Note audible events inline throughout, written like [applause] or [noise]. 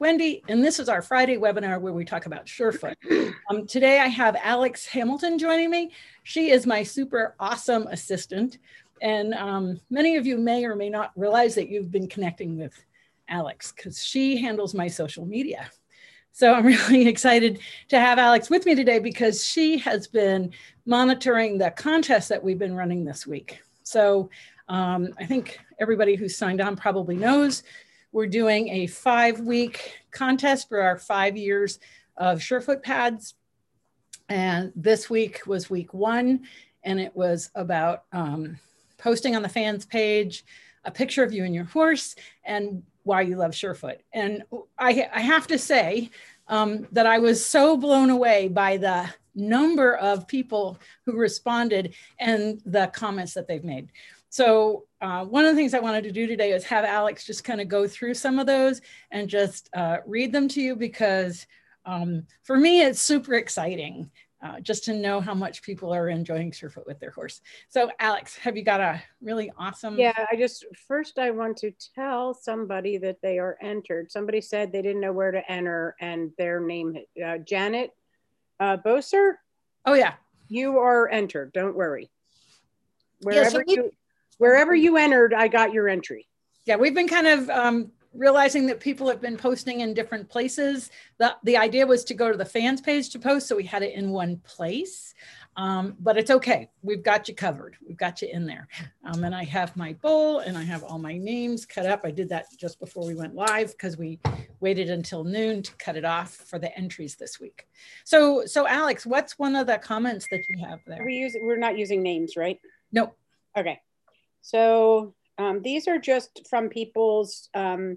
Wendy, and this is our Friday webinar where we talk about Surefoot. Um, today I have Alex Hamilton joining me. She is my super awesome assistant. And um, many of you may or may not realize that you've been connecting with Alex because she handles my social media. So I'm [laughs] really excited to have Alex with me today because she has been monitoring the contest that we've been running this week. So um, I think everybody who's signed on probably knows we're doing a five week contest for our five years of Surefoot pads. And this week was week one, and it was about um, posting on the fans page a picture of you and your horse and why you love Surefoot. And I, I have to say um, that I was so blown away by the number of people who responded and the comments that they've made. So uh, one of the things I wanted to do today is have Alex just kind of go through some of those and just uh, read them to you because um, for me, it's super exciting uh, just to know how much people are enjoying Surefoot with their horse. So Alex, have you got a really awesome? Yeah, I just, first I want to tell somebody that they are entered. Somebody said they didn't know where to enter and their name, uh, Janet uh, Boser. Oh yeah. You are entered, don't worry. Wherever yeah, so we, you, wherever you entered, I got your entry. Yeah, we've been kind of um, realizing that people have been posting in different places. The, the idea was to go to the fans page to post, so we had it in one place. Um, but it's okay. We've got you covered. We've got you in there. Um, and I have my bowl and I have all my names cut up. I did that just before we went live because we waited until noon to cut it off for the entries this week. So, so Alex, what's one of the comments that you have there? We use we're not using names, right? Nope. Okay. So um, these are just from people's um,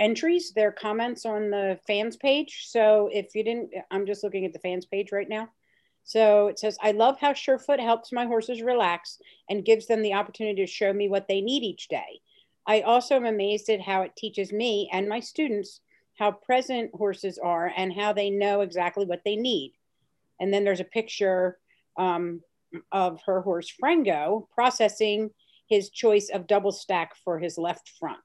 entries, their comments on the fans page. So if you didn't, I'm just looking at the fans page right now. So it says, I love how Surefoot helps my horses relax and gives them the opportunity to show me what they need each day. I also am amazed at how it teaches me and my students how present horses are and how they know exactly what they need. And then there's a picture um, of her horse Frango processing his choice of double stack for his left front.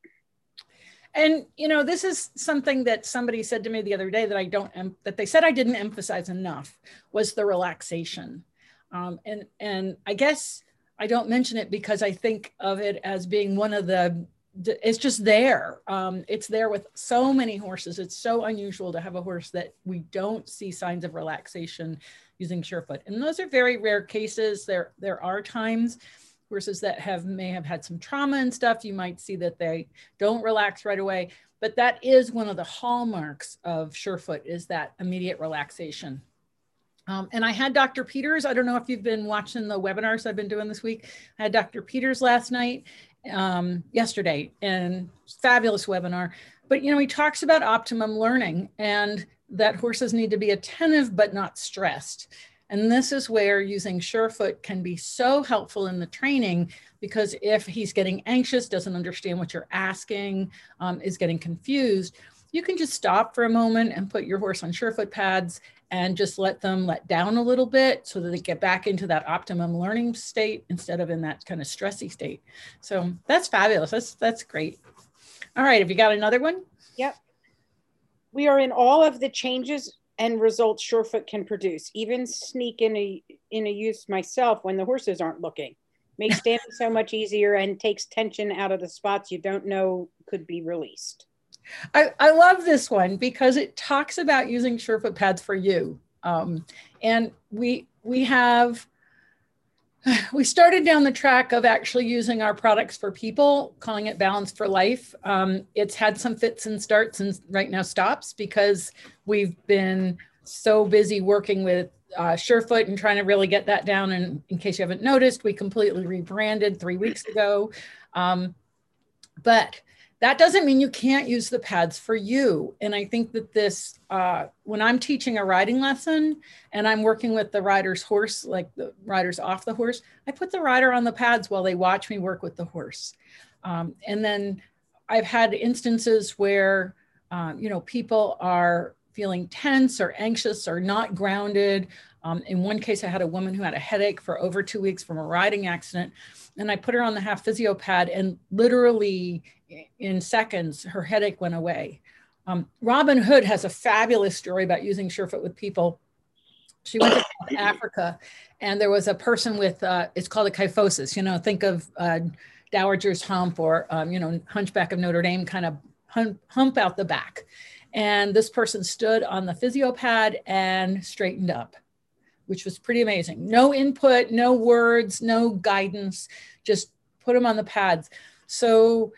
And you know, this is something that somebody said to me the other day that I don't em- that they said I didn't emphasize enough was the relaxation. Um, and and I guess I don't mention it because I think of it as being one of the it's just there. Um, it's there with so many horses. It's so unusual to have a horse that we don't see signs of relaxation using Surefoot. And those are very rare cases. There, there are times horses that have may have had some trauma and stuff, you might see that they don't relax right away. But that is one of the hallmarks of Surefoot is that immediate relaxation. Um, and I had Dr. Peters. I don't know if you've been watching the webinars I've been doing this week. I had Dr. Peters last night, um, yesterday, and fabulous webinar. But you know, he talks about optimum learning and that horses need to be attentive but not stressed. And this is where using Surefoot can be so helpful in the training because if he's getting anxious, doesn't understand what you're asking, um, is getting confused, you can just stop for a moment and put your horse on Surefoot pads and just let them let down a little bit so that they get back into that optimum learning state instead of in that kind of stressy state. So that's fabulous. That's that's great. All right, have you got another one? Yep. We are in all of the changes and results Surefoot can produce. Even sneak in a in a use myself when the horses aren't looking. Makes [laughs] standing so much easier and takes tension out of the spots you don't know could be released. I, I love this one because it talks about using Surefoot pads for you. Um, and we we have [sighs] we started down the track of actually using our products for people, calling it Balance for Life. Um, it's had some fits and starts and right now stops because we've been so busy working with uh, Surefoot and trying to really get that down. And in case you haven't noticed, we completely rebranded three weeks ago. Um, but that doesn't mean you can't use the pads for you. And I think that this, uh, when I'm teaching a riding lesson and I'm working with the rider's horse, like the rider's off the horse, I put the rider on the pads while they watch me work with the horse. Um, and then I've had instances where, uh, you know, people are feeling tense or anxious or not grounded. Um, in one case, I had a woman who had a headache for over two weeks from a riding accident and I put her on the half physio pad and literally in seconds her headache went away. Um, Robyn Hood has a fabulous story about using Surefoot with people. She went to South [coughs] Africa, and there was a person with uh, it's called a kyphosis. You know, think of uh, Dowager's hump or um, you know Hunchback of Notre Dame kind of hump, hump out the back. And this person stood on the physio pad and straightened up, which was pretty amazing. No input, no words, no guidance, just put them on the pads. So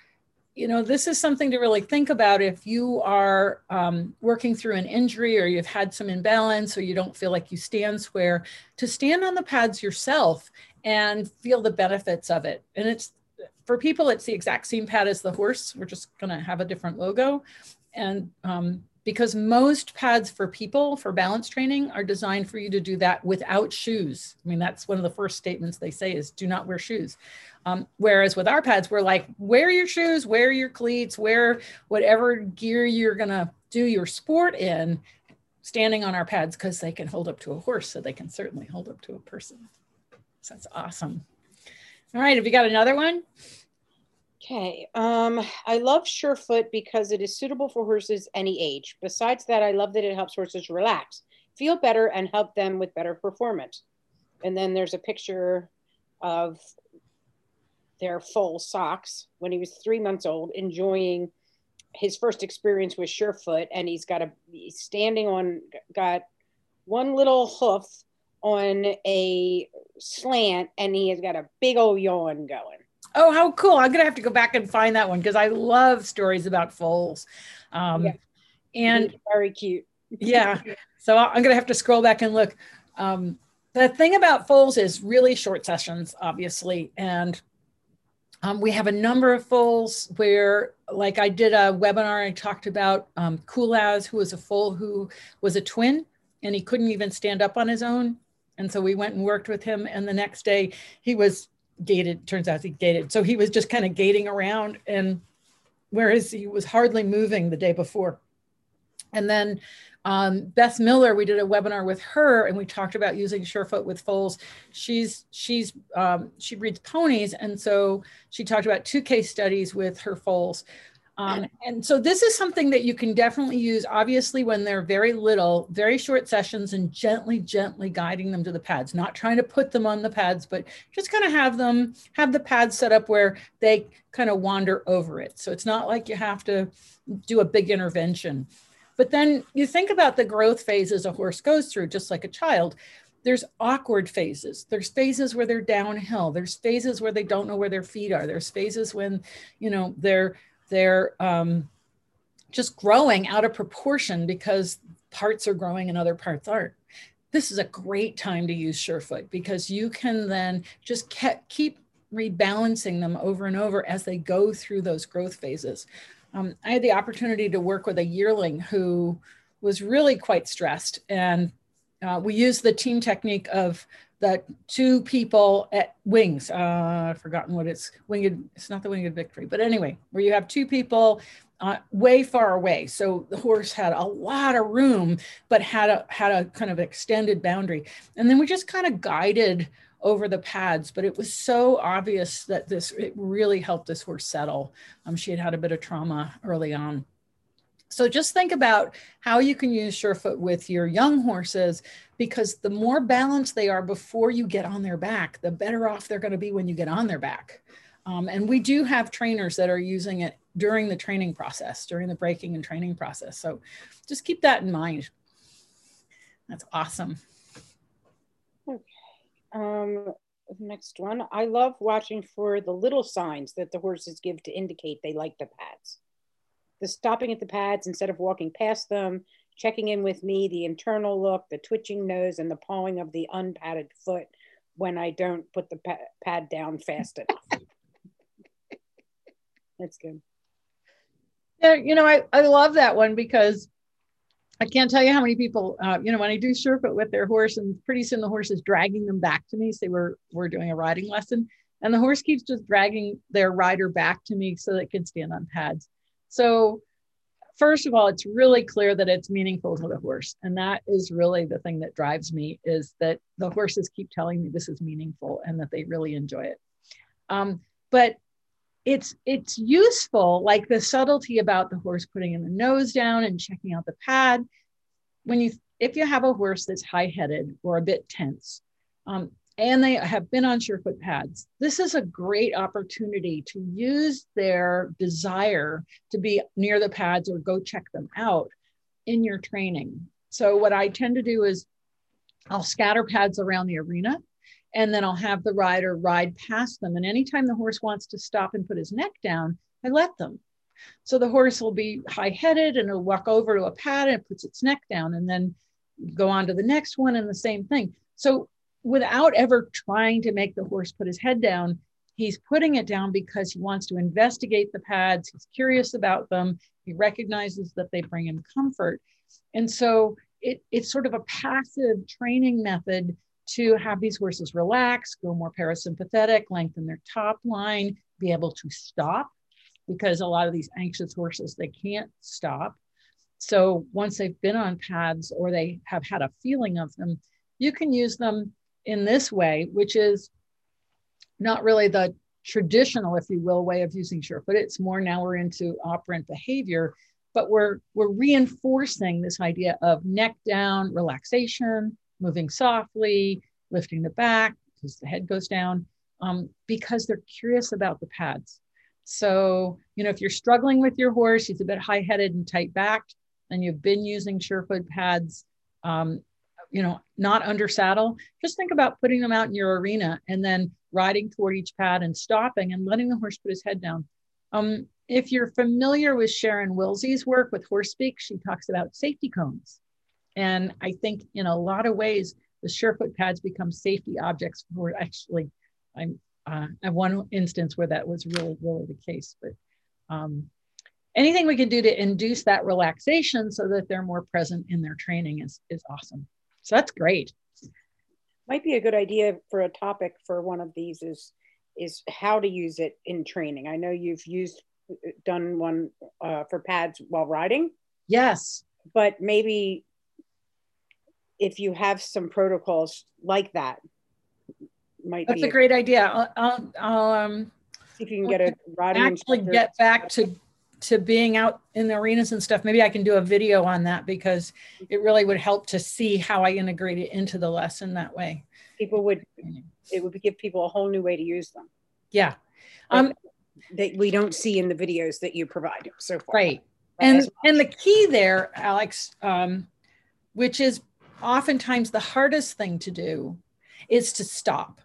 you know, this is something to really think about if you are um, working through an injury or you've had some imbalance or you don't feel like you stand square, to stand on the pads yourself and feel the benefits of it. And it's for people, it's the exact same pad as the horse. We're just going to have a different logo. And um, because most pads for people for balance training are designed for you to do that without shoes. I mean, that's one of the first statements they say is do not wear shoes. Um, whereas with our pads, we're like, wear your shoes, wear your cleats, wear whatever gear you're going to do your sport in, standing on our pads because they can hold up to a horse. So they can certainly hold up to a person. So that's awesome. All right. Have you got another one? Okay. Um, I love Surefoot because it is suitable for horses any age. Besides that, I love that it helps horses relax, feel better, and help them with better performance. And then there's a picture of their full socks when he was three months old, enjoying his first experience with Surefoot, and he's got a he's standing on got one little hoof on a slant, and he has got a big old yawn going. Oh, how cool! I'm gonna have to go back and find that one because I love stories about foals. Um, yeah. And very cute. yeah, [laughs] so I'm gonna have to scroll back and look. Um, the thing about foals is really short sessions, obviously, and um, we have a number of foals where, like I did a webinar, I talked about um, Kulaz, who was a foal who was a twin and he couldn't even stand up on his own. And so we went and worked with him. And the next day he was gated, turns out he gated. So he was just kind of gating around and whereas he was hardly moving the day before. And then um, Beth Miller, we did a webinar with her, and we talked about using Surefoot with foals. She's she's um, she breeds ponies, and so she talked about two case studies with her foals. Um, and so this is something that you can definitely use, obviously, when they're very little, very short sessions, and gently, gently guiding them to the pads. Not trying to put them on the pads, but just kind of have them have the pads set up where they kind of wander over it. So it's not like you have to do a big intervention. But then you think about the growth phases a horse goes through, just like a child. There's awkward phases. There's phases where they're downhill. There's phases where they don't know where their feet are. There's phases when, you know, they're they're um, just growing out of proportion because parts are growing and other parts aren't. This is a great time to use Surefoot because you can then just keep rebalancing them over and over as they go through those growth phases. Um, I had the opportunity to work with a yearling who was really quite stressed. And uh, we used the TTEAM technique of the two people at wings. Uh, I've forgotten what it's winged. It's not the winged victory, but anyway, where you have two people uh, way far away. So the horse had a lot of room, but had a had a kind of extended boundary. And then we just kind of guided over the pads, but it was so obvious that this, it really helped this horse settle. Um, she had had a bit of trauma early on. So just think about how you can use Surefoot with your young horses because the more balanced they are before you get on their back, the better off they're going to be when you get on their back. Um, and we do have trainers that are using it during the training process, during the breaking and training process. So just keep that in mind. That's awesome. Um, next one. I love watching for the little signs that the horses give to indicate they like the pads. The stopping at the pads instead of walking past them, checking in with me, the internal look, the twitching nose, and the pawing of the unpadded foot when I don't put the pad down fast enough. [laughs] That's good. Yeah, you know, I, I love that one because I can't tell you how many people, uh, you know, when I do Surefoot with their horse, and pretty soon the horse is dragging them back to me. Say we're we're doing a riding lesson, and the horse keeps just dragging their rider back to me so they can stand on pads. So, first of all, it's really clear that it's meaningful to the horse, and that is really the thing that drives me is that the horses keep telling me this is meaningful and that they really enjoy it. Um, but it's it's useful like the subtlety about the horse putting in the nose down and checking out the pad when you if you have a horse that's high-headed or a bit tense um, and they have been on surefoot pads this is a great opportunity to use their desire to be near the pads or go check them out in your training so what i tend to do is i'll scatter pads around the arena and then I'll have the rider ride past them. And anytime the horse wants to stop and put his neck down, I let them. So the horse will be high headed and it'll walk over to a pad and it puts its neck down and then go on to the next one and the same thing. So without ever trying to make the horse put his head down, he's putting it down because he wants to investigate the pads. He's curious about them. He recognizes that they bring him comfort. And so it, it's sort of a passive training method to have these horses relax, go more parasympathetic, lengthen their top line, be able to stop because a lot of these anxious horses, they can't stop. So once they've been on pads or they have had a feeling of them, you can use them in this way, which is not really the traditional, if you will, way of using surefoot. It's more now we're into operant behavior, but we're we're reinforcing this idea of neck down, relaxation, moving softly, lifting the back because the head goes down, um, because they're curious about the pads. So, you know, if you're struggling with your horse, he's a bit high headed and tight backed, and you've been using Surefoot pads, um, you know, not under saddle, just think about putting them out in your arena and then riding toward each pad and stopping and letting the horse put his head down. Um, if you're familiar with Sharon Wilsie's work with Horse Speak, she talks about safety cones. And I think in a lot of ways, the surefoot pads become safety objects for actually, I'm, uh, I have one instance where that was really, really the case. But um, anything we can do to induce that relaxation so that they're more present in their training is, is awesome. So that's great. Might be a good idea for a topic for one of these is is how to use it in training. I know you've used done one uh, for pads while riding. Yes. But maybe if you have some protocols like that might that's a great idea i'll, I'll, I'll um see if you can get a riding actually get back to to being out in the arenas and stuff maybe i can do a video on that because it really would help to see how i integrate it into the lesson that way. People would it would give people a whole new way to use them. Yeah. Um that we don't see in the videos that you provide so far. Right. And and the key there alex um which is oftentimes the hardest thing to do is to stop.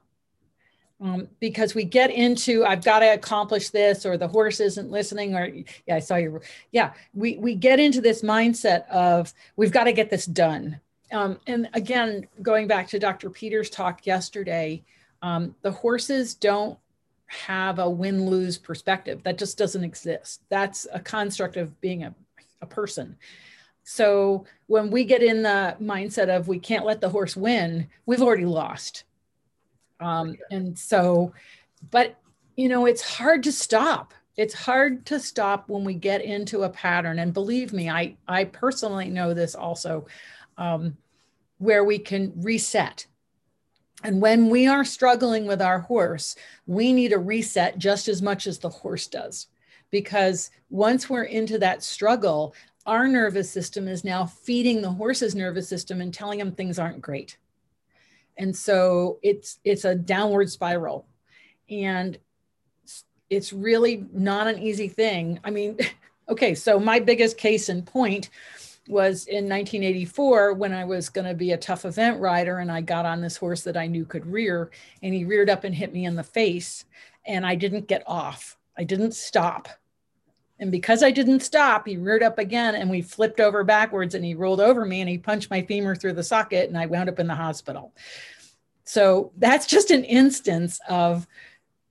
Um, because we get into I've got to accomplish this, or the horse isn't listening, or yeah, I saw you. Yeah, we we get into this mindset of we've got to get this done. Um, and again, going back to Dr. Peters' talk yesterday, um, the horses don't have a win lose perspective. That just doesn't exist. That's a construct of being a, a person. So when we get in the mindset of we can't let the horse win, we've already lost. Um, and so, but you know, it's hard to stop. It's hard to stop when we get into a pattern. And believe me, I, I personally know this also, um, where we can reset. And when we are struggling with our horse, we need a reset just as much as the horse does. Because once we're into that struggle, our nervous system is now feeding the horse's nervous system and telling him things aren't great and so it's it's a downward spiral. And it's really not an easy thing. I mean [laughs] okay so my biggest case in point was in 1984 when i was going to be a tough event rider and i got on this horse that i knew could rear and he reared up and hit me in the face and i didn't get off. I didn't stop and because I didn't stop, he reared up again and we flipped over backwards and he rolled over me and he punched my femur through the socket and I wound up in the hospital. So that's just an instance of,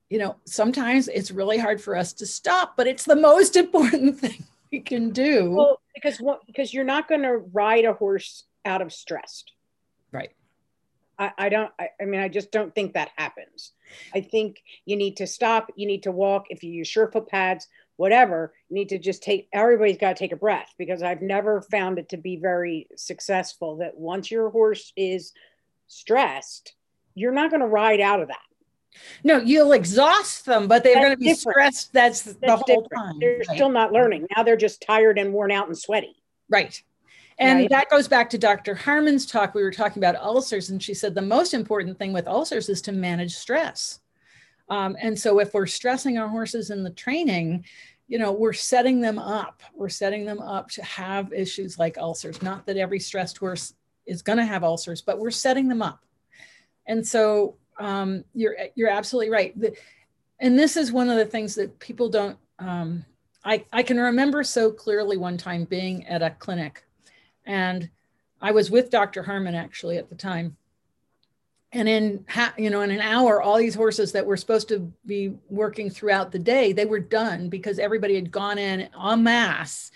you know, sometimes it's really hard for us to stop, but it's the most [laughs] important thing we can do. Well, because because you're not going to ride a horse out of stress. Right. I, I don't, I, I mean, I just don't think that happens. I think you need to stop, you need to walk. If you use surefoot pads, whatever you need to just take everybody's got to take a breath because i've never found it to be very successful that once your horse is stressed you're not going to ride out of that No, you'll exhaust them, but they're That's going to be different. stressed. That's, the whole different. time. They're right? still not learning. Now they're just tired and worn out and sweaty. Right. And Right. that goes back to Dr. Harman's talk. We were talking about ulcers, and she said the most important thing with ulcers is to manage stress. Um, and so, if we're stressing our horses in the training, you know, we're setting them up. We're setting them up to have issues like ulcers. Not that every stressed horse is going to have ulcers, but we're setting them up. And so, um, you're you're absolutely right. The, and this is one of the things that people don't. Um, I I can remember so clearly one time being at a clinic and I was with Dr. Harman actually at the time. And in you know, in an hour, all these horses that were supposed to be working throughout the day, they were done because everybody had gone in en masse.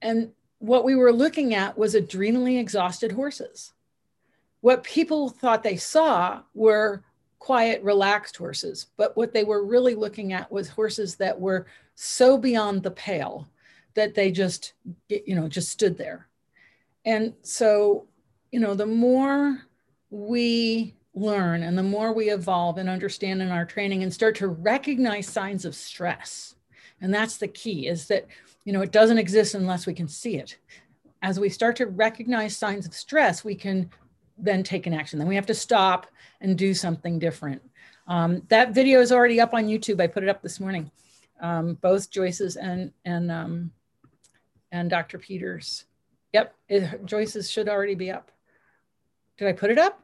And what we were looking at was adrenally exhausted horses. What people thought they saw were quiet, relaxed horses, but what they were really looking at was horses that were so beyond the pale that they just, you know, just stood there. And so, you know, the more we learn and the more we evolve and understand in our training and start to recognize signs of stress, and that's the key is that, you know, it doesn't exist unless we can see it. As we start to recognize signs of stress, we can then take an action. Then we have to stop and do something different. Um, that video is already up on YouTube. I put it up this morning, um, both Joyce's and and um, and Dr. Peters. Yep, it, Joyce's should already be up. Did I put it up?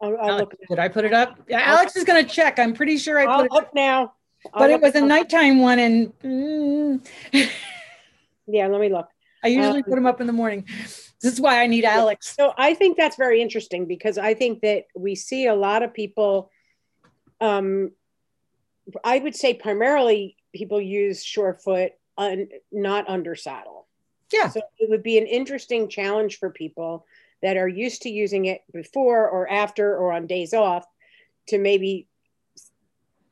I'll, I'll Alex, look. did I put it up? Yeah, Alex is going to check. I'm pretty sure I I'll put it up. now. I'll But it was a nighttime one, and mm, [laughs] Yeah, let me look. I usually Um, put them up in the morning. This is why I need Alex. So I think that's very interesting because I think that we see a lot of people. Um, I would say primarily people use Surefoot, un, not under saddle. Yeah, So it would be an interesting challenge for people that are used to using it before or after or on days off to maybe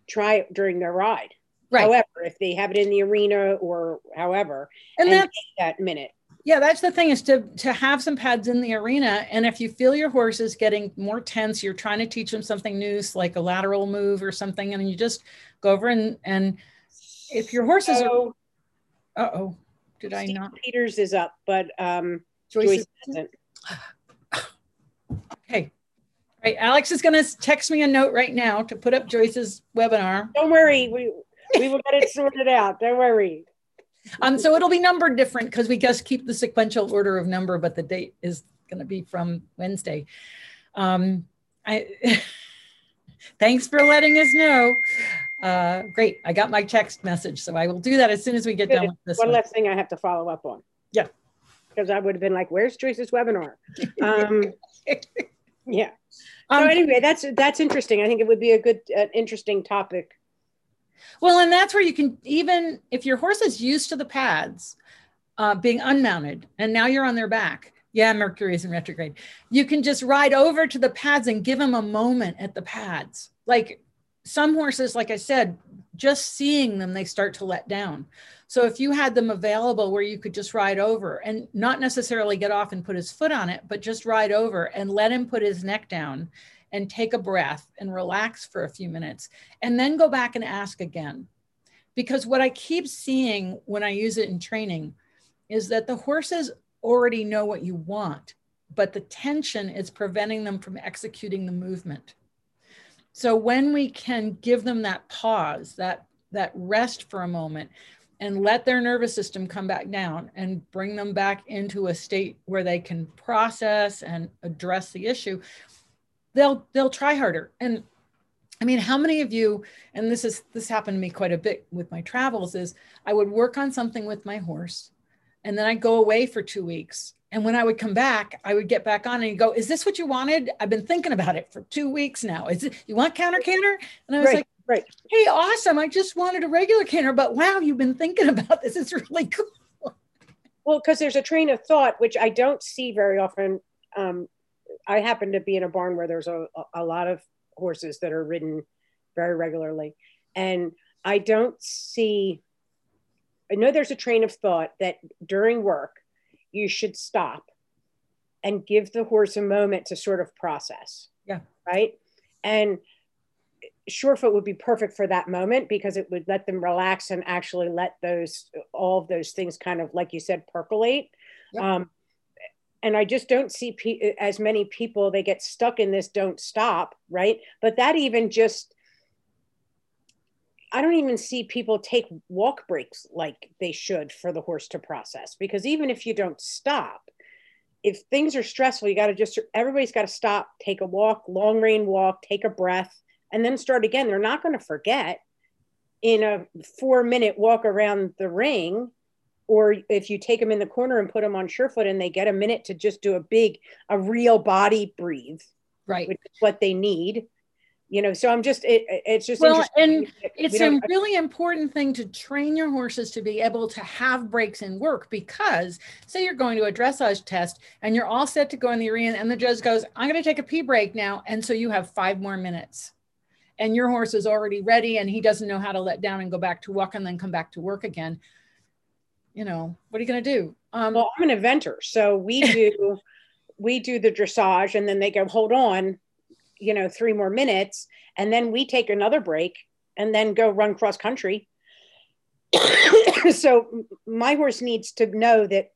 try it during their ride. right. However, if they have it in the arena or however, and and that that minute. yeah that's the thing is to to have some pads in the arena and if you feel your horse is getting more tense you're trying to teach them something new like a lateral move or something and you just go over and and if your horses are So uh-oh did i not Peters is up, but um, Joyce, Joyce okay right alex is going to text me a note right now to put up joyce's webinar Don't worry, we we will get it sorted out. Don't worry. um so it'll be numbered different because we just keep the sequential order of number but the date is going to be from wednesday um i [laughs] thanks for letting us know uh great i got my text message so i will do that as soon as we get done with this One one. less thing I have to follow up on. Yeah. Because I would have been like, "Where's Joyce's webinar?" [laughs] Um, yeah. So Um, anyway, that's that's interesting. I think it would be a good, uh, interesting topic. Well, and that's where you can even if your horse is used to the pads uh, being unmounted, and now you're on their back. Yeah, Mercury is in retrograde. You can just ride over to the pads and give them a moment at the pads. Like some horses, like I said, just seeing them, they start to let down. So if you had them available where you could just ride over and not necessarily get off and put his foot on it, but just ride over and let him put his neck down and take a breath and relax for a few minutes and then go back and ask again. Because what I keep seeing when I use it in training is that the horses already know what you want, but the tension is preventing them from executing the movement. So when we can give them that pause, that that rest for a moment and let their nervous system come back down and bring them back into a state where they can process and address the issue, they'll they'll try harder. And I mean, how many of you, and this is this happened to me quite a bit with my travels, is I would work on something with my horse and then I'd go away for two weeks. And when I would come back, I would get back on and go, Is this what you wanted? I've been thinking about it for two weeks now. Is it you want counter canter? And I was Right, like, right. Hey, awesome. I just wanted a regular canter, but wow, you've been thinking [laughs] about this. It's really cool. Well, because there's a train of thought which I don't see very often. Um, I happen to be in a barn where there's a, a lot of horses that are ridden very regularly, and I don't see. I know there's a train of thought that during work you should stop and give the horse a moment to sort of process. Yeah. Right. And Surefoot would be perfect for that moment because it would let them relax and actually let those all of those things kind of like you said percolate. Yep. Um, and I just don't see pe- as many people they get stuck in this don't stop right. But that even just I don't even see people take walk breaks like they should for the horse to process because even if you don't stop, if things are stressful, you got to just everybody's got to stop, take a walk, long rein walk, take a breath, and then start again. They're not going to forget in a four minute walk around the ring or if you take them in the corner and put them on surefoot and they get a minute to just do a big a real body breathe right which is what they need you know so i'm just it, it's just well and it's a really important thing to train your horses to be able to have breaks in work because say you're going to a dressage test and you're all set to go in the arena and the judge goes i'm going to take a pee break now and so you have five more minutes. And your horse is already ready and he doesn't know how to let down and go back to walk and then come back to work again. You know what are you going to do? Um, well i'm an eventer so we [laughs] do we do the dressage and then they go hold on you know three more minutes and then we take another break and then go run cross country [coughs] so my horse needs to know that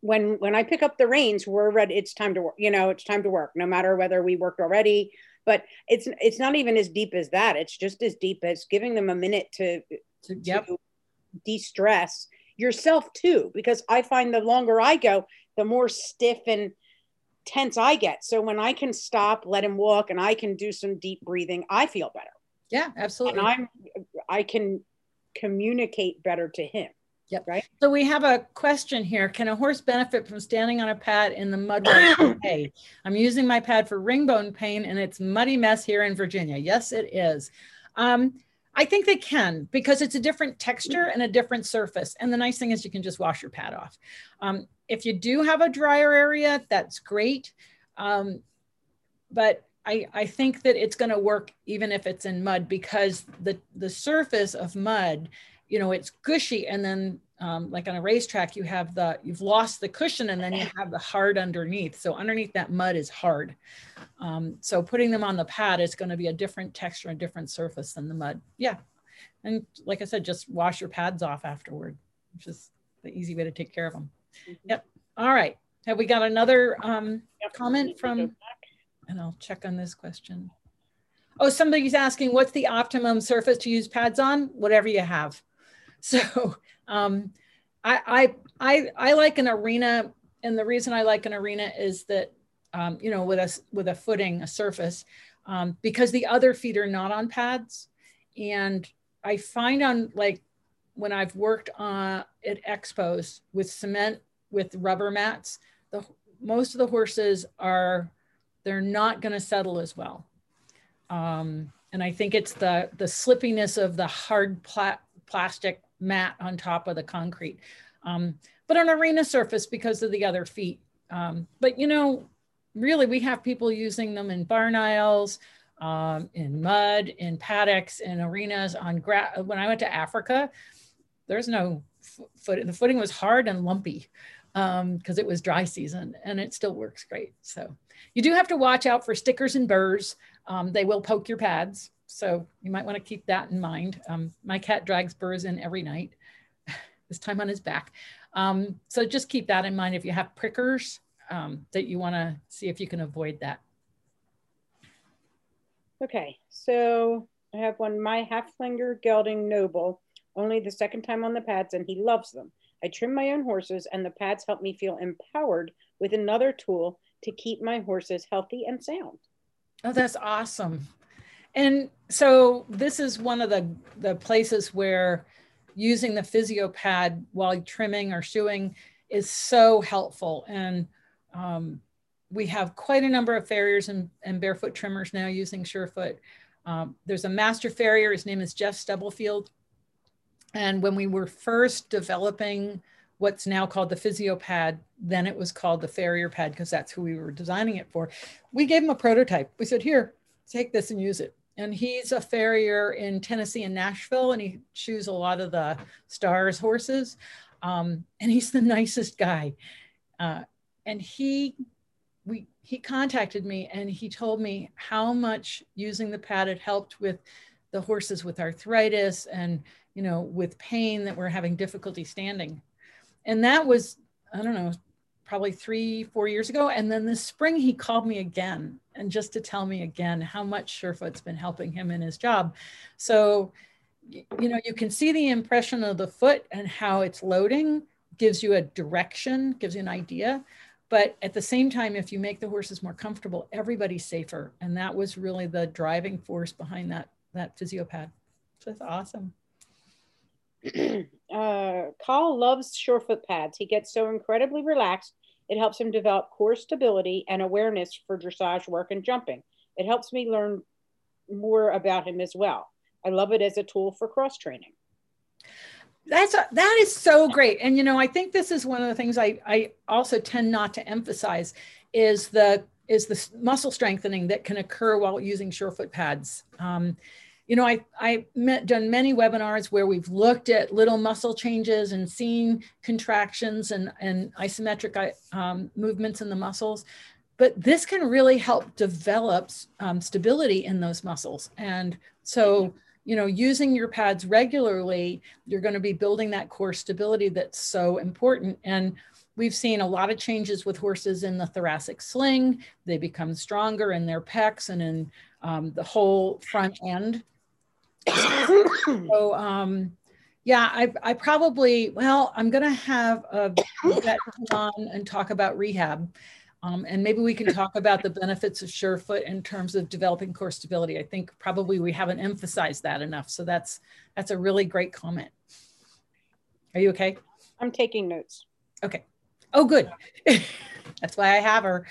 when when i pick up the reins we're ready it's time to work you know it's time to work no matter whether we worked already but it's it's not even as deep as that it's just as deep as giving them a minute to, to, yep. to de-stress yourself too because i find the longer i go the more stiff and tense I get. So when I can stop, let him walk, and I can do some deep breathing, I feel better. Yeah, absolutely. And I'm I can communicate better to him. Yep. Right. So we have a question here. Can a horse benefit from standing on a pad in the mud hay? [coughs] I'm using my pad for ringbone pain and it's muddy mess here in Virginia. Yes, it is. Um, I think they can because it's a different texture and a different surface. And the nice thing is you can just wash your pad off. Um, if you do have a drier area, that's great. Um, but I, I think that it's going to work even if it's in mud because the, the surface of mud, you know, it's gushy. And then um, like on a racetrack, you have the, you've lost the cushion and then you have the hard underneath. So underneath that mud is hard. Um, so putting them on the pad is going to be a different texture and different surface than the mud. Yeah. And like I said, just wash your pads off afterward, which is the easy way to take care of them. Mm-hmm. Yep. All right. Have we got another um, comment from, and I'll check on this question. Oh, somebody's asking what's the optimum surface to use pads on? Whatever you have. [laughs] So um, I, I, I, I like an arena. And the reason I like an arena is that, um, you know, with a, with a footing, a surface, um, because the other feet are not on pads. And I find on like when I've worked on at expos with cement with rubber mats, the most of the horses are they're not going to settle as well. Um, and I think it's the the slippiness of the hard pla plastic mat on top of the concrete. Um, but on arena surface because of the other feet. Um, but you know, really, we have people using them in barn aisles, um, in mud, in paddocks, in arenas, on grass. When I went to Africa, there's no foot. The footing was hard and lumpy because um, it was dry season, and it still works great. So you do have to watch out for stickers and burrs. Um, they will poke your pads, so you might want to keep that in mind. Um, my cat drags burrs in every night, [laughs] this time on his back. Um, so just keep that in mind if you have prickers um, that you want to see if you can avoid that. Okay, so I have one, my Haflinger gelding noble only the second time on the pads, and he loves them. I trim my own horses, and the pads help me feel empowered with another tool to keep my horses healthy and sound. Oh, that's awesome. And so this is one of the, the places where using the physio pad while trimming or shoeing is so helpful. And um, we have quite a number of farriers and, and barefoot trimmers now using Surefoot. Um, there's a master farrier, his name is Jeff Stubblefield. And when we were first developing what's now called the physio pad, then it was called the farrier pad because that's who we were designing it for. We gave him a prototype. We said, here, take this and use it. And he's a farrier in Tennessee and Nashville, and he shoes a lot of the stars horses. Um, and he's the [laughs] nicest guy. Uh, and he we he contacted me and he told me how much using the pad had helped with the horses with arthritis and you know with pain that were having difficulty standing. And that was i don't know probably three four years ago. And then this spring he called me again and just to tell me again how much surefoot's been helping him in his job. So you know you can see the impression of the foot and how it's loading gives you a direction gives you an idea. But at the same time if you make the horses more comfortable everybody's safer. And that was really the driving force behind that that physiopad so that's awesome [clears throat] uh, loves surefoot pads. He gets so incredibly relaxed. It helps him develop core stability and awareness for dressage work and jumping. It helps me learn more about him as well. I love it as a tool for cross training. That's a, that is so great. And you know, I think this is one of the things I I also tend not to emphasize is the is the muscle strengthening that can occur while using surefoot pads. Um, you know, I I met, done many webinars where we've looked at little muscle changes and seen contractions and and isometric um, movements in the muscles, but this can really help develop um, stability in those muscles. And so you know, using your pads regularly, you're going to be building that core stability that's so important. And we've seen a lot of changes with horses in the thoracic sling. They become stronger in their pecs and in um, the whole front end. [coughs] so, um, yeah, I, I probably, well, I'm going to have a vet on and talk about rehab um, and maybe we can talk about the benefits of Surefoot in terms of developing core stability. I think probably we haven't emphasized that enough. So that's that's a really great comment. Are you okay? I'm taking notes. Okay. Oh, good. [laughs] that's why I have her.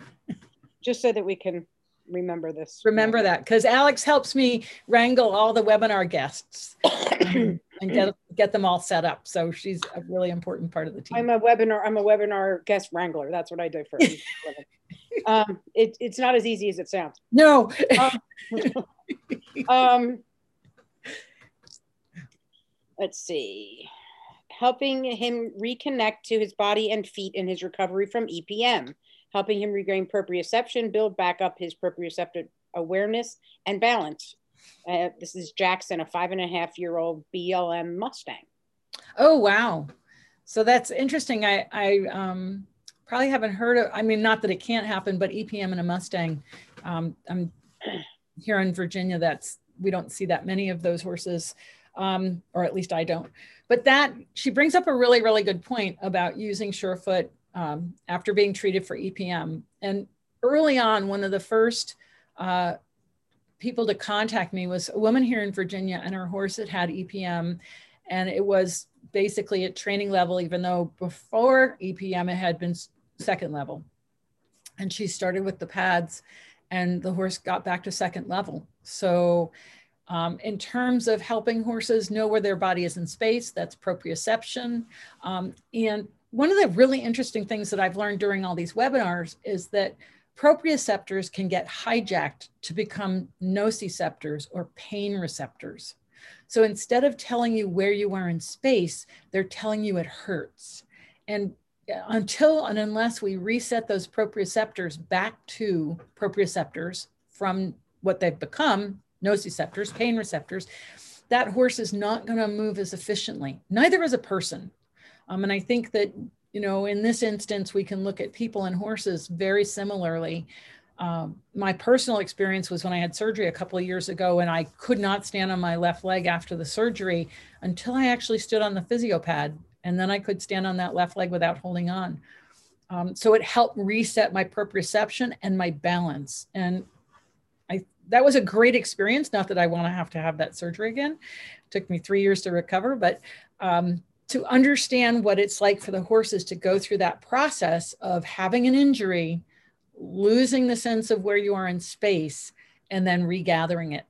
[laughs] Just so that we can remember this. Remember that because Alex helps me wrangle all the webinar guests [coughs] and get get them all set up. So she's a really important part of the team. I'm a webinar. I'm a webinar guest wrangler. That's what I do for. [laughs] um, it, it's not as easy as it sounds. No. um, [laughs] um, let's see. Helping him reconnect to his body and feet in his recovery from EPM helping him regain proprioception, build back up his proprioceptive awareness and balance. Uh, this is Jackson, a five and a half year old BLM Mustang. Oh, wow. So that's interesting. I, I um, probably haven't heard of, I mean, not that it can't happen, but EPM and a Mustang. Um, I'm [clears throat] here in Virginia, that's, we don't see that many of those horses, um, or at least I don't. But that, she brings up a really, really good point about using Surefoot um, after being treated for EPM. And early on, one of the first uh, people to contact me was a woman here in Virginia, and her horse had had EPM, and it was basically at training level, even though before EPM it had been second level. And she started with the pads, and the horse got back to second level. So, um, in terms of helping horses know where their body is in space, that's proprioception. Um, and one of the really interesting things that I've learned during all these webinars is that proprioceptors can get hijacked to become nociceptors or pain receptors. So instead of telling you where you are in space, they're telling you it hurts. And uh, until and unless we reset those proprioceptors back to proprioceptors from what they've become, nociceptors, pain receptors, that horse is not going to move as efficiently. Neither is a person. Um, and I think that, you know, in this instance, we can look at people and horses very similarly. Um, my personal experience was when I had surgery a couple of years ago and I could not stand on my left leg after the surgery until I actually stood on the physio pad. And then I could stand on that left leg without holding on. Um, so it helped reset my proprioception and my balance. And I that was a great experience. Not that I want to have to have that surgery again. It took me three years to recover, but um, to understand what it's like for the horses to go through that process of having an injury, losing the sense of where you are in space, and then regathering it.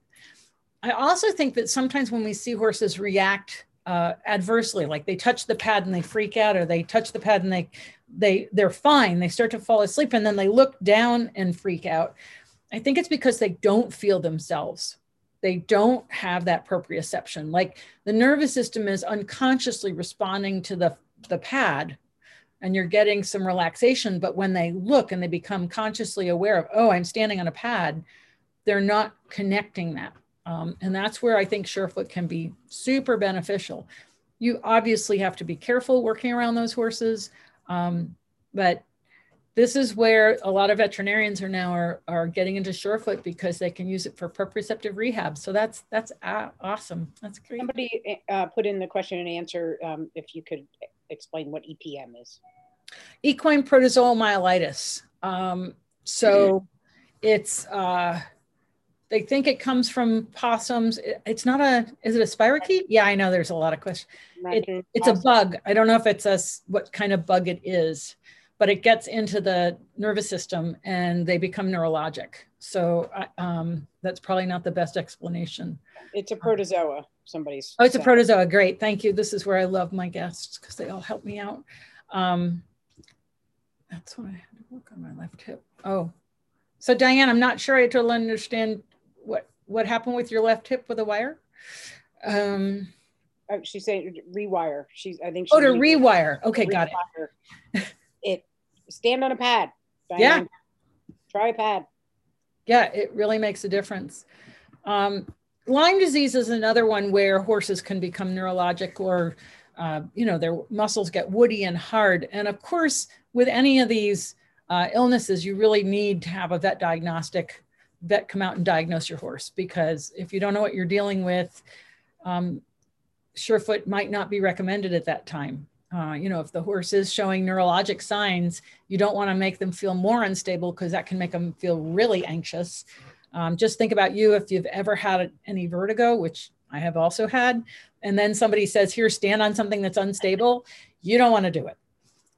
I also think that sometimes when we see horses react uh, adversely, like they touch the pad and they freak out, or they touch the pad and they they they're fine, they start to fall asleep, and then they look down and freak out. I think it's because they don't feel themselves they don't have that proprioception. Like the nervous system is unconsciously responding to the, the pad, and you're getting some relaxation. But when they look and they become consciously aware of, oh, I'm standing on a pad, they're not connecting that. Um, and that's where I think Surefoot can be super beneficial. You obviously have to be careful working around those horses, um, but this is where a lot of veterinarians are now are, are getting into Surefoot because they can use it for proprioceptive rehab. So that's that's awesome. That's great. Somebody uh, put in the question and answer um, if you could explain what EPM is. Equine protozoal myelitis. Um, so it's uh, they think it comes from possums. it's not a. Is it a spirochete? Yeah, I know. There's a lot of questions. It, it's a bug. I don't know if it's a what kind of bug it is but it gets into the nervous system and they become neurologic. So um, that's probably not the best explanation. It's a protozoa. Somebody's. Oh, it's a protozoa. Great. Thank you. This is where I love my guests because they all help me out. Um, that's why I had to work on my left hip. Oh, so Diane, I'm not sure I totally understand what what happened with your left hip with a wire. Um, oh, she's saying rewire. She's I think. oh, to rewire. Okay, rewire. got it. It stand on a pad. Yeah. Try a pad. Yeah, it really makes a difference. Um, Lyme disease is another one where horses can become neurologic or, uh, you know, their muscles get woody and hard. And of course, with any of these uh, illnesses, you really need to have a vet diagnostic vet come out and diagnose your horse because if you don't know what you're dealing with, um, Surefoot might not be recommended at that time. Uh, you know, if the horse is showing neurologic signs, you don't want to make them feel more unstable because that can make them feel really anxious. Um, just think about you if you've ever had any vertigo, which I have also had, and then somebody says, Here, stand on something that's unstable, you don't want to do it.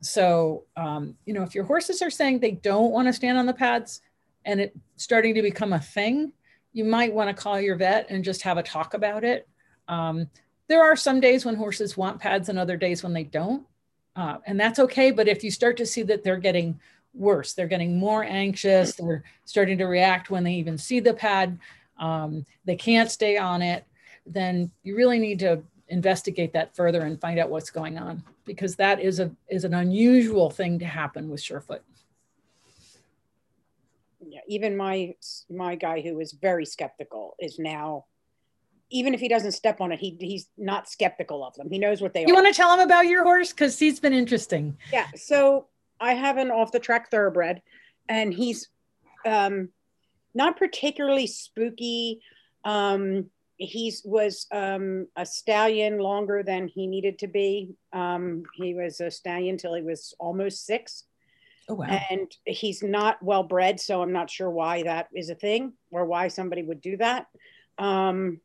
So, um, you know, if your horses are saying they don't want to stand on the pads and it's starting to become a thing, you might want to call your vet and just have a talk about it. Um, there are some days when horses want pads and other days when they don't. Uh, and that's okay. But if you start to see that they're getting worse, they're getting more anxious, they're starting to react when they even see the pad, um, they can't stay on it, then you really need to investigate that further and find out what's going on because that is a is an unusual thing to happen with Surefoot. Yeah, even my my guy who was very skeptical is now even if he doesn't step on it, he he's not skeptical of them. He knows what they you are. You want to tell him about your horse because he's been interesting. Yeah. So I have an off the track thoroughbred, and he's um, not particularly spooky. Um, he's was um, a stallion longer than he needed to be. Um, he was a stallion till he was almost six. Oh, wow. And he's not well bred, so I'm not sure why that is a thing or why somebody would do that. Um,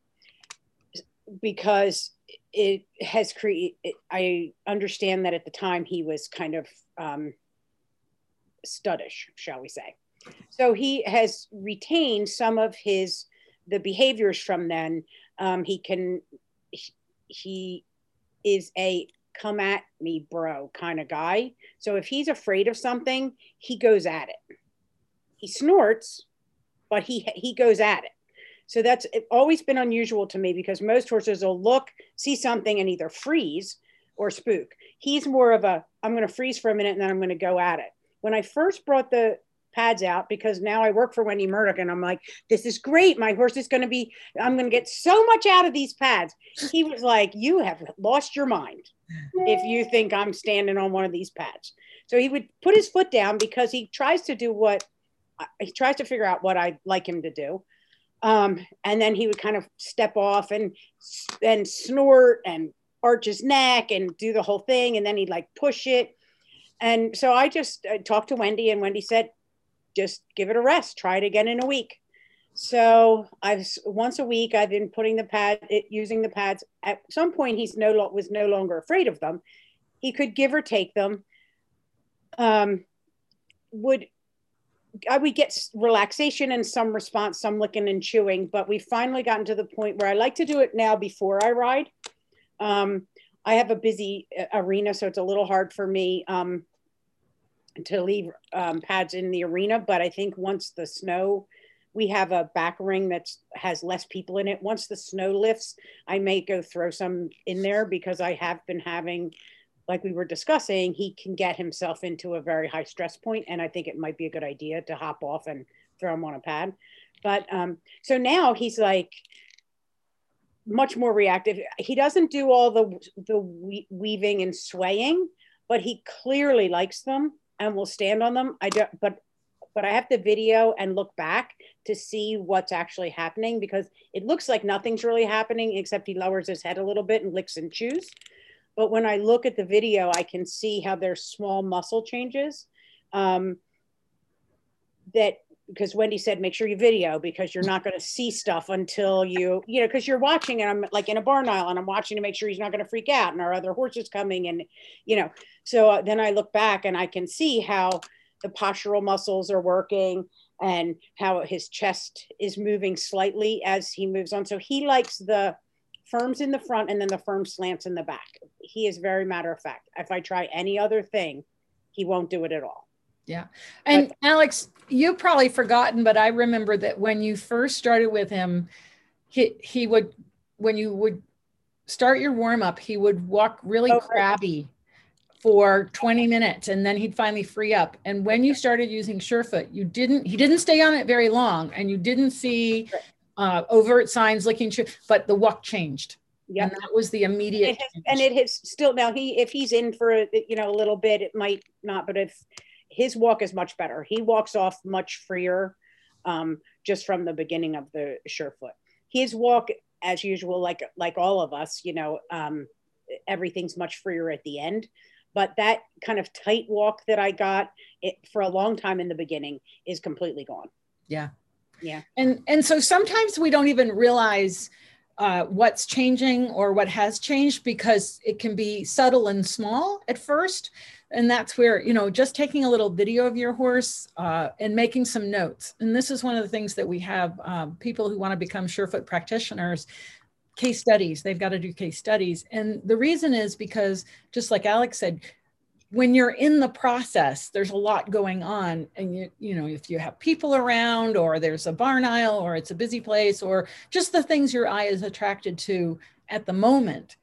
because it has created, I understand that at the time he was kind of um, studdish, shall we say. So he has retained some of his, the behaviors from then. Um, he can, he, he is a come at me, bro kind of guy. So if he's afraid of something, he goes at it. He snorts, but he he goes at it. So that's always been unusual to me because most horses will look, see something, and either freeze or spook. He's more of a, I'm going to freeze for a minute and then I'm going to go at it. When I first brought the pads out, because now I work for Wendy Murdoch and I'm like, this is great. My horse is going to be, I'm going to get so much out of these pads. He was like, you have lost your mind if you think I'm standing on one of these pads. So he would put his foot down because he tries to do what uh, he tries to figure out what I'd like him to do. Um, and then he would kind of step off and and snort and arch his neck and do the whole thing. And then he'd like push it. And so I just uh, talked to Wendy, and Wendy said, just give it a rest. Try it again in a week. So I've once a week I've been putting the pad, it, using the pads. At some point, he's no was no longer afraid of them. He could give or take them. Um, would I would get relaxation and some response, some licking and chewing, but we've finally gotten to the point where I like to do it now before I ride. Um, I have a busy uh, arena, so it's a little hard for me um, to leave um, pads in the arena. But I think once the snow, we have a back ring that has less people in it. Once the snow lifts, I may go throw some in there because I have been having like we were discussing, he can get himself into a very high stress point, and I think it might be a good idea to hop off and throw him on a pad. But um, so now he's like much more reactive. He doesn't do all the the weaving and swaying, but he clearly likes them and will stand on them. I don't, but but I have to video and look back to see what's actually happening because it looks like nothing's really happening except he lowers his head a little bit and licks and chews. But when I look at the video, I can see how there's small muscle changes. Um, that because Wendy said, make sure you video because you're not going to see stuff until you, you know, because you're watching and I'm like in a barn aisle and I'm watching to make sure he's not going to freak out and our other horses coming and, you know, so uh, then I look back and I can see how the postural muscles are working and how his chest is moving slightly as he moves on. So he likes the firms in the front and then the firm slants in the back. He is very matter of fact. If I try any other thing, he won't do it at all. Yeah. And but, Alex, you probably forgotten, but I remember that when you first started with him, he he would when you would start your warm up, he would walk really oh, crabby for 20 minutes and then he'd finally free up. And when you started using Surefoot, you didn't he didn't stay on it very long and you didn't see uh, overt signs looking true, but the walk changed. Yeah, that was the immediate. It has, and it has still now. He if he's in for a, you know a little bit, it might not. But if his walk is much better, he walks off much freer, um, just from the beginning of the Surefoot. His walk, as usual, like like all of us, you know, um, everything's much freer at the end. But that kind of tight walk that I got it, for a long time in the beginning is completely gone. Yeah, yeah. And and so sometimes we don't even realize uh, what's changing or what has changed because it can be subtle and small at first. And that's where you know just taking a little video of your horse uh, and making some notes. And this is one of the things that we have um, people who want to become surefoot practitioners case studies. They've got to do case studies. And the reason is because just like alex said when you're in the process there's a lot going on and you you know if you have people around or there's a barn aisle or it's a busy place or just the things your eye is attracted to at the moment.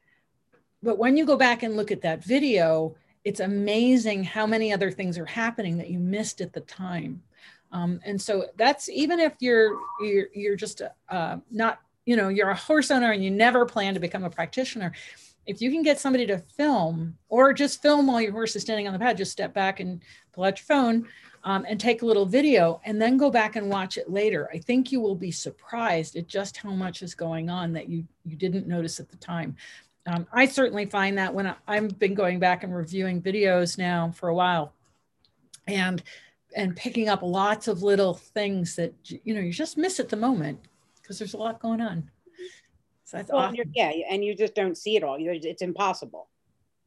But when you go back and look at that video it's amazing how many other things are happening that you missed at the time. Um, and so that's even if you're you're, you're just uh, not you know you're a horse owner and you never plan to become a practitioner if you can get somebody to film or just film while your horse is standing on the pad, just step back and pull out your phone um, and take a little video and then go back and watch it later. I think you will be surprised at just how much is going on that you, you didn't notice at the time. Um, I certainly find that when I, I've been going back and reviewing videos now for a while and and picking up lots of little things that you know you just miss at the moment because there's a lot going on. So that's well, awesome. Yeah, and you just don't see it all. It's impossible.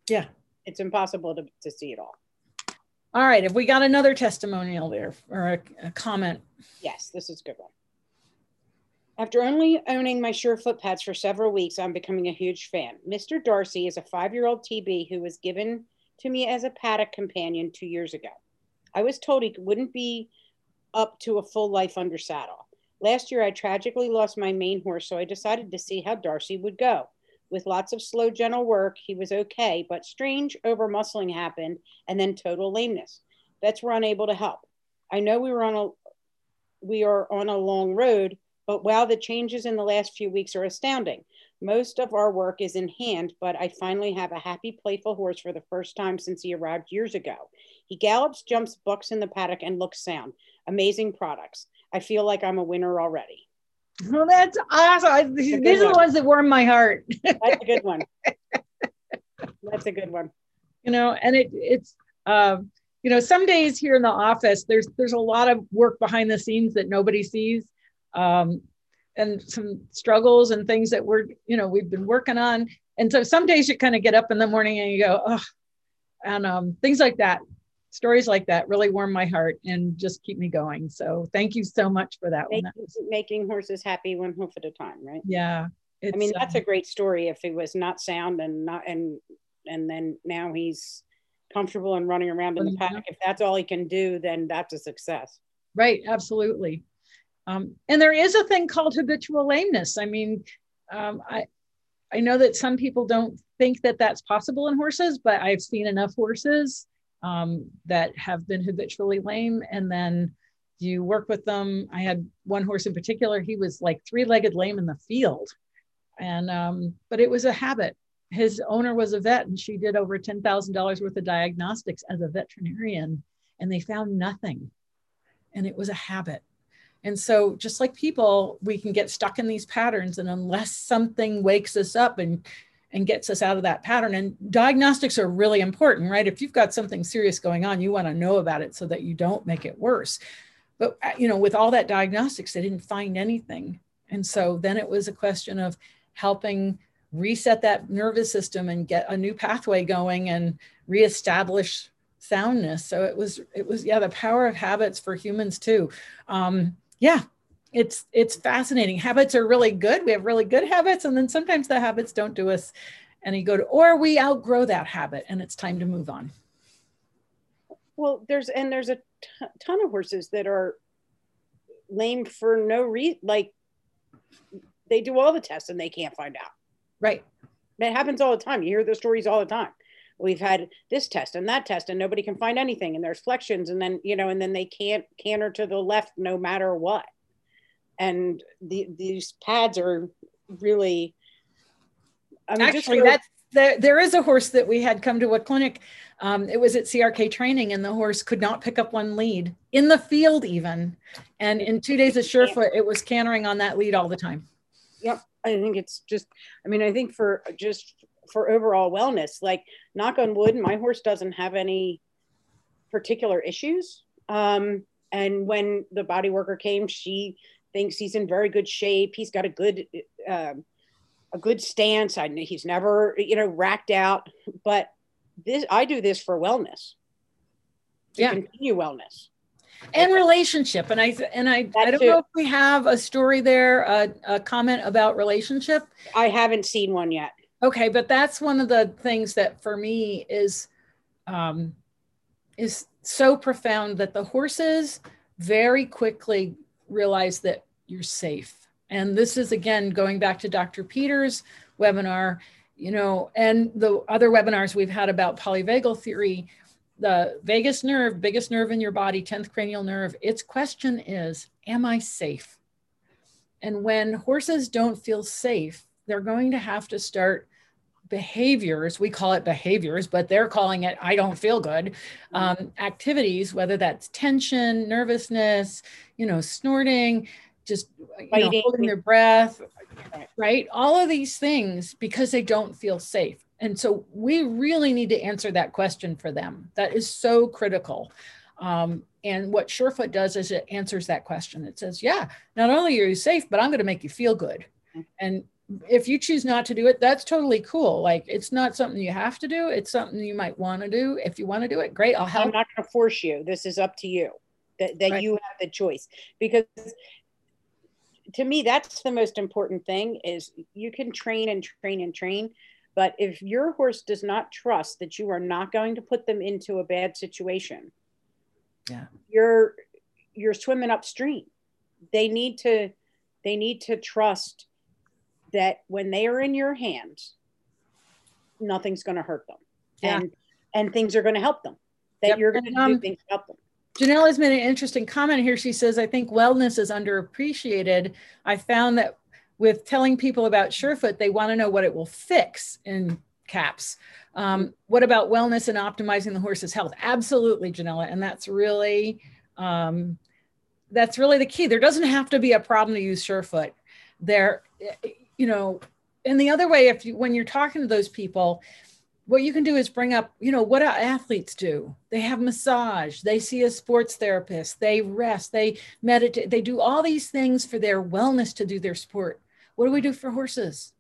Yeah, it's impossible to, to see it all. All right, if we got another testimonial there or a, a comment. Yes, this is a good one. After only owning my Surefoot pads for several weeks, I'm becoming a huge fan. Mr. Darcy is a five-year-old TB who was given to me as a paddock companion two years ago. I was told he wouldn't be up to a full life under saddle. Last year, I tragically lost my main horse, so I decided to see how Darcy would go. With lots of slow, gentle work, he was okay, but strange overmuscling happened and then total lameness. Vets were unable to help. I know we were on a we are on a long road, but wow, the changes in the last few weeks are astounding. Most of our work is in hand, but I finally have a happy, playful horse for the first time since he arrived years ago. He gallops, jumps, bucks in the paddock, and looks sound. Amazing products. I feel like I'm a winner already. Well, that's awesome. These are the ones that warm my heart. that's a good one. [laughs] That's a good one. You know, and it it's um, you know, some days here in the office, there's there's a lot of work behind the scenes that nobody sees. Um, and some struggles and things that we're, you know, we've been working on. And so some days you kind of get up in the morning and you go, oh, and um, things like that stories like that really warm my heart and just keep me going. So thank you so much for that making, one. making horses happy one hoof at a time, right? Yeah. I mean, that's um, a great story. If he was not sound and not and and then now he's comfortable and running around in the paddock. If that's all he can do, then that's a success. Right. Absolutely. Um, and there is a thing called habitual lameness. I mean, um, I I know that some people don't think that that's possible in horses, but I've seen enough horses um, that have been habitually lame. And then you work with them. I had one horse in particular, he was like three legged lame in the field. And, um, but it was a habit. His owner was a vet and she did over $10,000 worth of diagnostics as a veterinarian and they found nothing. And it was a habit. And so, just like people, we can get stuck in these patterns. And unless something wakes us up and and gets us out of that pattern. And diagnostics are really important, right? If you've got something serious going on, you want to know about it so that you don't make it worse. But uh, you know, with all that diagnostics, they didn't find anything. And so then it was a question of helping reset that nervous system and get a new pathway going and reestablish soundness. So it was, it was, yeah, the power of habits for humans too. Um, yeah, it's it's fascinating. Habits are really good. We have really good habits, and then sometimes the habits don't do us any good, or we outgrow that habit, and it's time to move on. Well, there's and there's a t- ton of horses that are lame for no reason. Like they do all the tests and they can't find out. Right. That happens all the time. You hear the stories all the time. We've had this test and that test, and nobody can find anything. And there's flexions, and then you know, and then they can't canter to the left no matter what and the, these pads are really I mean, actually for, that's there, there is a horse that we had come to a clinic um, it was at crk training and the horse could not pick up one lead in the field even. And in two days of surefoot it was cantering on that lead all the time. Yep i think it's just i mean i think for just for overall wellness like knock on wood my horse doesn't have any particular issues. Um, and when the body worker came she thinks he's in very good shape. He's got a good uh, a good stance. I he's never you know racked out. But this I do this for wellness. To yeah. continue wellness and relationship and i and i i don't know if we have a story there a, a, comment about relationship i haven't seen one yet okay but that's one of the things that for me is um is so profound that the horses very quickly realize that you're safe. And this is again going back to Dr. Peters' webinar, you know, and the other webinars we've had about polyvagal theory, the vagus nerve, biggest nerve in your body, 10th cranial nerve, its question is, am I safe? And when horses don't feel safe, they're going to have to start behaviors we call it behaviors but they're calling it i don't feel good um, activities whether that's tension nervousness you know snorting just you know, holding their breath, right? All of these things because they don't feel safe. And so we really need to answer that question for them. That is so critical. Um, and what Surefoot does is it answers that question. It says, yeah, not only are you safe, but I'm going to make you feel good. And if you choose not to do it, that's totally cool. Like it's not something you have to do. It's something you might want to do. If you want to do it, great. I'll help. I'm not going to force you. This is up to you. That, that right. you have the choice because to me that's the most important thing is you can train and train and train but if your horse does not trust that you are not going to put them into a bad situation yeah. you're you're swimming upstream. They need to they need to trust that when they are in your hands nothing's going to hurt them. Yeah. and and things are going to help them. That yep. you're going to um, do things to help them Janelle has made an interesting comment here. She says, I think wellness is underappreciated. I found that with telling people about Surefoot, they want to know what it will fix in caps. Um, what about wellness and optimizing the horse's health? Absolutely, Janella. And that's really, um, that's really the key. There doesn't have to be a problem to use Surefoot. There, you know, and the other way, if you, when you're talking to those people, what you can do is bring up, you know, what athletes do. They have massage, they see a sports therapist, they rest, they meditate, they do all these things for their wellness to do their sport. What do we do for horses?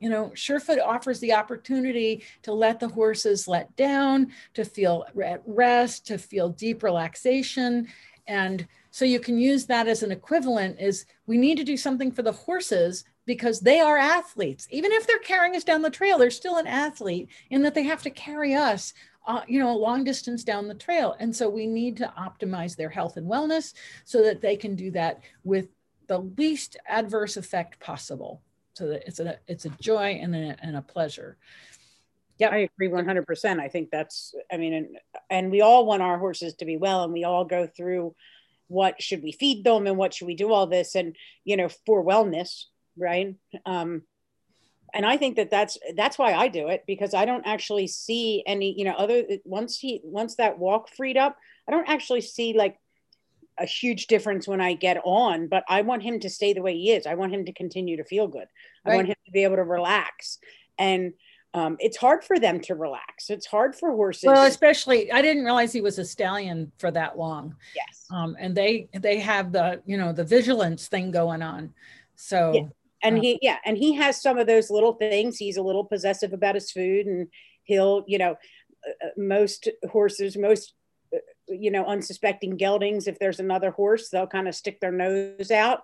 You know, Surefoot offers the opportunity to let the horses let down, to feel at rest, to feel deep relaxation. And so you can use that as an equivalent is we need to do something for the horses because they are athletes. Even if they're carrying us down the trail, they're still an athlete in that they have to carry us, uh, you know, a long distance down the trail. And so we need to optimize their health and wellness so that they can do that with the least adverse effect possible. so that it's a it's a joy and a, and a pleasure yeah i agree 100% i think that's i mean and, and we all want our horses to be well and we all go through what should we feed them and what should we do all this and you know for wellness right um and i think that that's that's why i do it because i don't actually see any you know other once he once that walk freed up i don't actually see like a huge difference when i get on but i want him to stay the way he is i want him to continue to feel good right. i want him to be able to relax and um, it's hard for them to relax. It's hard for horses. Well, especially I didn't realize he was a stallion for that long. Yes. Um, and they they have the you know the vigilance thing going on. So yeah and he yeah and he has some of those little things. He's a little possessive about his food and he'll you know uh, uh, most horses most uh, you know unsuspecting geldings if there's another horse they'll kind of stick their nose out.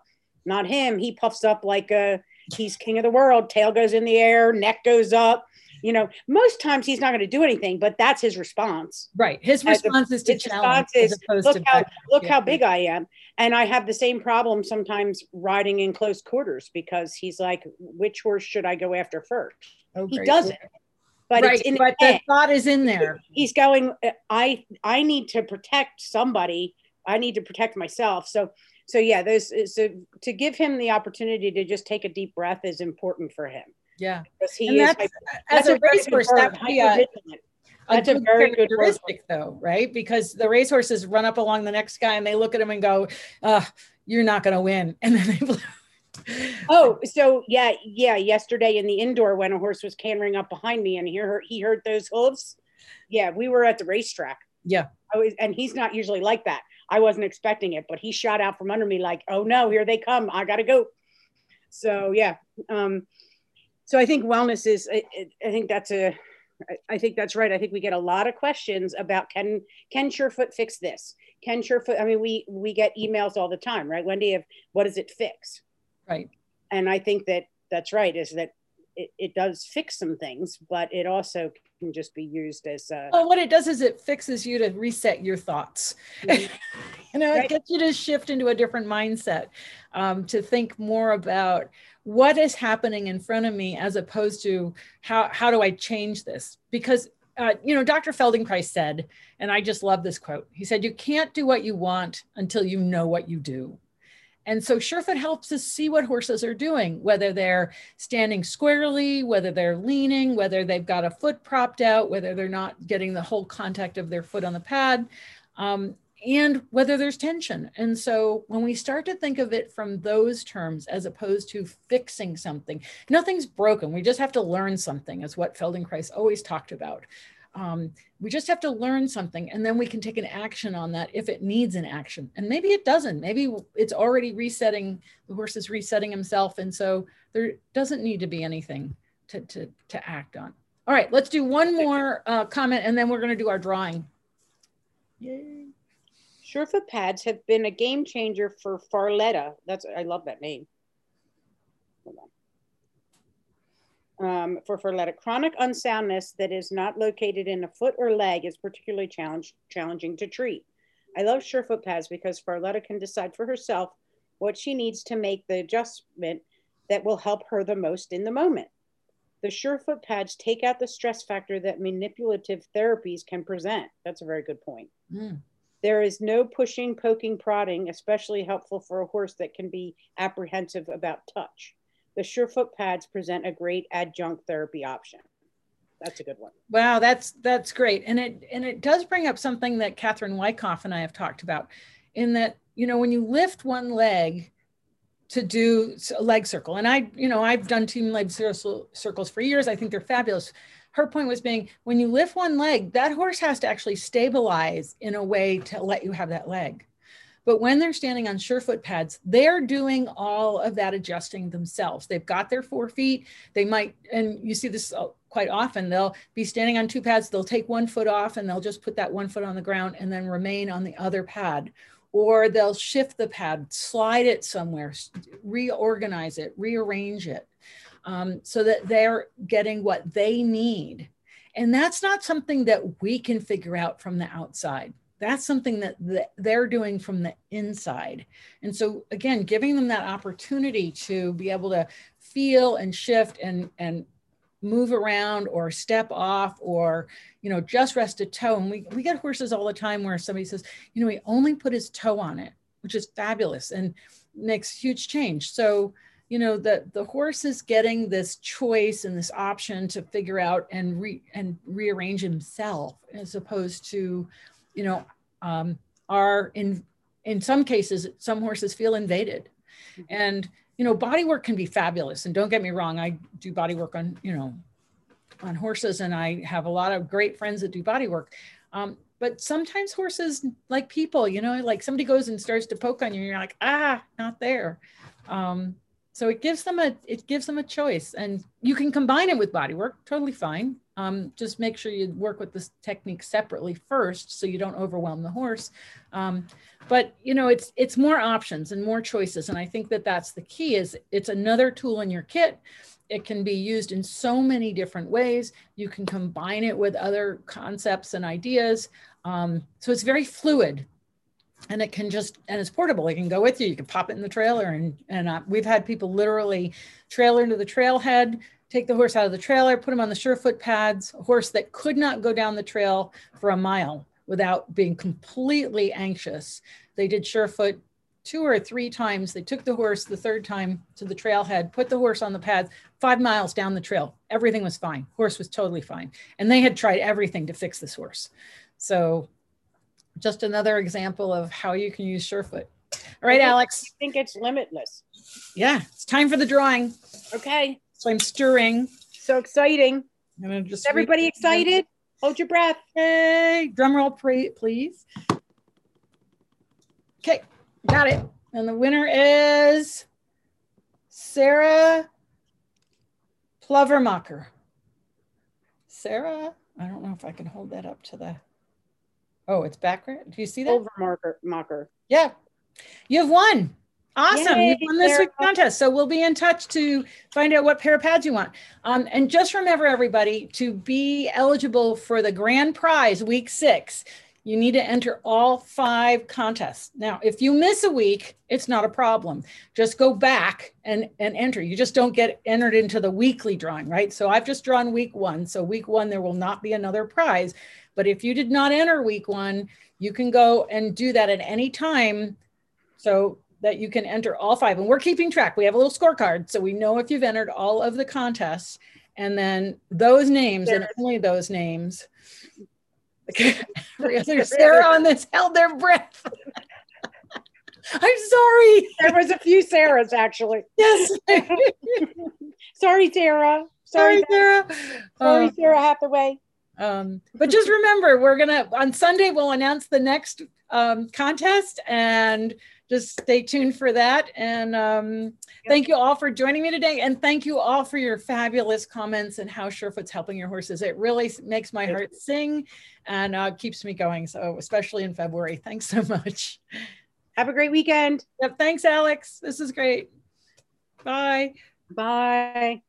Not him. He puffs up like a he's king of the world. Tail goes in the air neck goes up you know most times he's not going to do anything but that's his response. Right. His response is to his challenge is, look how look how big i am. And i have the same problem sometimes riding in close quarters because he's like which horse should i go after first? Oh, he doesn't. But right, but the thought is in there. he's going uh, i i need to protect somebody. I need to protect myself. So so yeah those so to give him the opportunity to just take a deep breath is important for him yeah. Because he is that's, as a racehorse, that be a, that's a, a very good characteristic, though, right? Because the racehorses run up along the next guy and they look at him and go, uh, "You're not going to win," [laughs] and then they. Blow. oh, so yeah, yeah. Yesterday in the indoor, when a horse was cantering up behind me, and he heard he heard those hooves. Yeah, we were at the racetrack. Yeah, I was, and he's not usually like that. I wasn't expecting it, but he shot out from under me like, "Oh no, here they come! I gotta go." So yeah, um, so I think wellness is, I, I think that's a, I think that's right. I think we get a lot of questions about can can Surefoot fix this? Can Surefoot? I mean, we we get emails all the time, right, Wendy? Of what does it fix? Right. And I think that that's right. Is that it, it does fix some things, but it also can just be used as. A, well, what it does is it fixes you to reset your thoughts. [laughs] You know, right. it gets you to shift into a different mindset, um, to think more about what is happening in front of me as opposed to how, how do I change this? Because, uh, you know, Dr. Feldenkrais said, and I just love this quote, he said, You can't do what you want until you know what you do. And so Surefoot helps us see what horses are doing, whether they're standing squarely, whether they're leaning, whether they've got a foot propped out, whether they're not getting the whole contact of their foot on the pad. Um, and whether there's tension. And so when we start to think of it from those terms as opposed to fixing something, nothing's broken. We just have to learn something, is what Feldenkrais always talked about. Um, we just have to learn something and then we can take an action on that if it needs an action. And maybe it doesn't. Maybe it's already resetting, the horse is resetting himself. And so there doesn't need to be anything to, to, to act on. All right, let's do one more uh, comment and then we're going to do our drawing. Yay. Surefoot pads have been a game changer for Farletta. That's I love that name. Um, for Farletta, chronic unsoundness that is not located in a foot or leg is particularly challenge, challenging to treat. I love Surefoot pads because Farletta can decide for herself what she needs to make the adjustment that will help her the most in the moment. The Surefoot pads take out the stress factor that manipulative therapies can present. That's a very good point. Mm. There is no pushing, poking, prodding, especially helpful for a horse that can be apprehensive about touch. The Surefoot pads present a great adjunct therapy option. That's a good one. Wow, that's that's great, and it and it does bring up something that Catherine Wyckoff and I have talked about, in that you know when you lift one leg to do a leg circle, and I you know I've done TTEAM leg circles for years. I think they're fabulous her point was being when you lift one leg, that horse has to actually stabilize in a way to let you have that leg. But when they're standing on surefoot pads, they're doing all of that adjusting themselves. They've got their four feet. They might, and you see this uh, quite often, they'll be standing on two pads. They'll take one foot off and they'll just put that one foot on the ground and then remain on the other pad. Or they'll shift the pad, slide it somewhere, reorganize it, rearrange it um, so that they're getting what they need. And that's not something that we can figure out from the outside. that's something that, they're doing from the inside. And so again, giving them that opportunity to be able to feel and shift and and move around or step off or you know just rest a toe and we, we get horses all the time where somebody says you know he only put his toe on it which is fabulous and makes huge change so you know the the horse is getting this choice and this option to figure out and re and rearrange himself as opposed to you know um, are in in some cases some horses feel invaded mm-hmm. and you know, body work can be fabulous. And don't get me wrong, I do body work on, you know, on horses and I have a lot of great friends that do body work. Um, but sometimes horses like people, you know, like somebody goes and starts to poke on you and you're like, ah, not there. Um, so it gives them a, it gives them a choice and you can combine it with body work, totally fine. Um, just make sure you work with this technique separately first so you don't overwhelm the horse. Um, but you know, it's it's more options and more choices. And I think that that's the key is it's another tool in your kit. It can be used in so many different ways. You can combine it with other concepts and ideas. Um, so it's very fluid and it can just and it's portable it can go with you you can pop it in the trailer and and uh, we've had people literally trailer into the trailhead take the horse out of the trailer, put him on the surefoot pads, a horse that could not go down the trail for a mile without being completely anxious. They did surefoot two or three times. They took the horse the third time to the trailhead, put the horse on the pads, five miles down the trail. Everything was fine. Horse was totally fine. And they had tried everything to fix this horse. So just another example of how you can use surefoot. All right, Alex. I think it's limitless. Yeah, it's time for the drawing. Okay. So I'm stirring. So exciting. I'm gonna just Is everybody excited? Hold your breath. Hey, drum roll, please. Okay, got it. And the winner is Sarah Plovermacher. Sarah, I don't know if I can hold that up to the. Oh, it's background. Do you see that? Plovermacher. Yeah, you have won. Awesome. Yay, you won this week's contest. So we'll be in touch to find out what pair of pads you want. Um, and just remember, everybody, to be eligible for the grand prize week six, you need to enter all five contests. Now, if you miss a week, it's not a problem. Just go back and, and enter. You just don't get entered into the weekly drawing, right? So I've just drawn week one. So week one, there will not be another prize. But if you did not enter week one, you can go and do that at any time. So that you can enter all five. And we're keeping track. We have a little scorecard. So we know if you've entered all of the contests. And then those names and only those names. [laughs] [laughs] Sarah on this held their breath. [laughs] I'm sorry. There was a few Sarahs actually. Yes. sorry, Sarah. Sorry, Sarah. Sorry, um, Sarah Hathaway. Um, but just remember, we're gonna on Sunday we'll announce the next um, contest and just stay tuned for that. And um, thank you all for joining me today. And thank you all for your fabulous comments and how Surefoot's helping your horses. It really makes my heart sing and uh, keeps me going. So especially in February. Thanks so much. Have a great weekend. Yep. Thanks, Alex. This is great. Bye. Bye.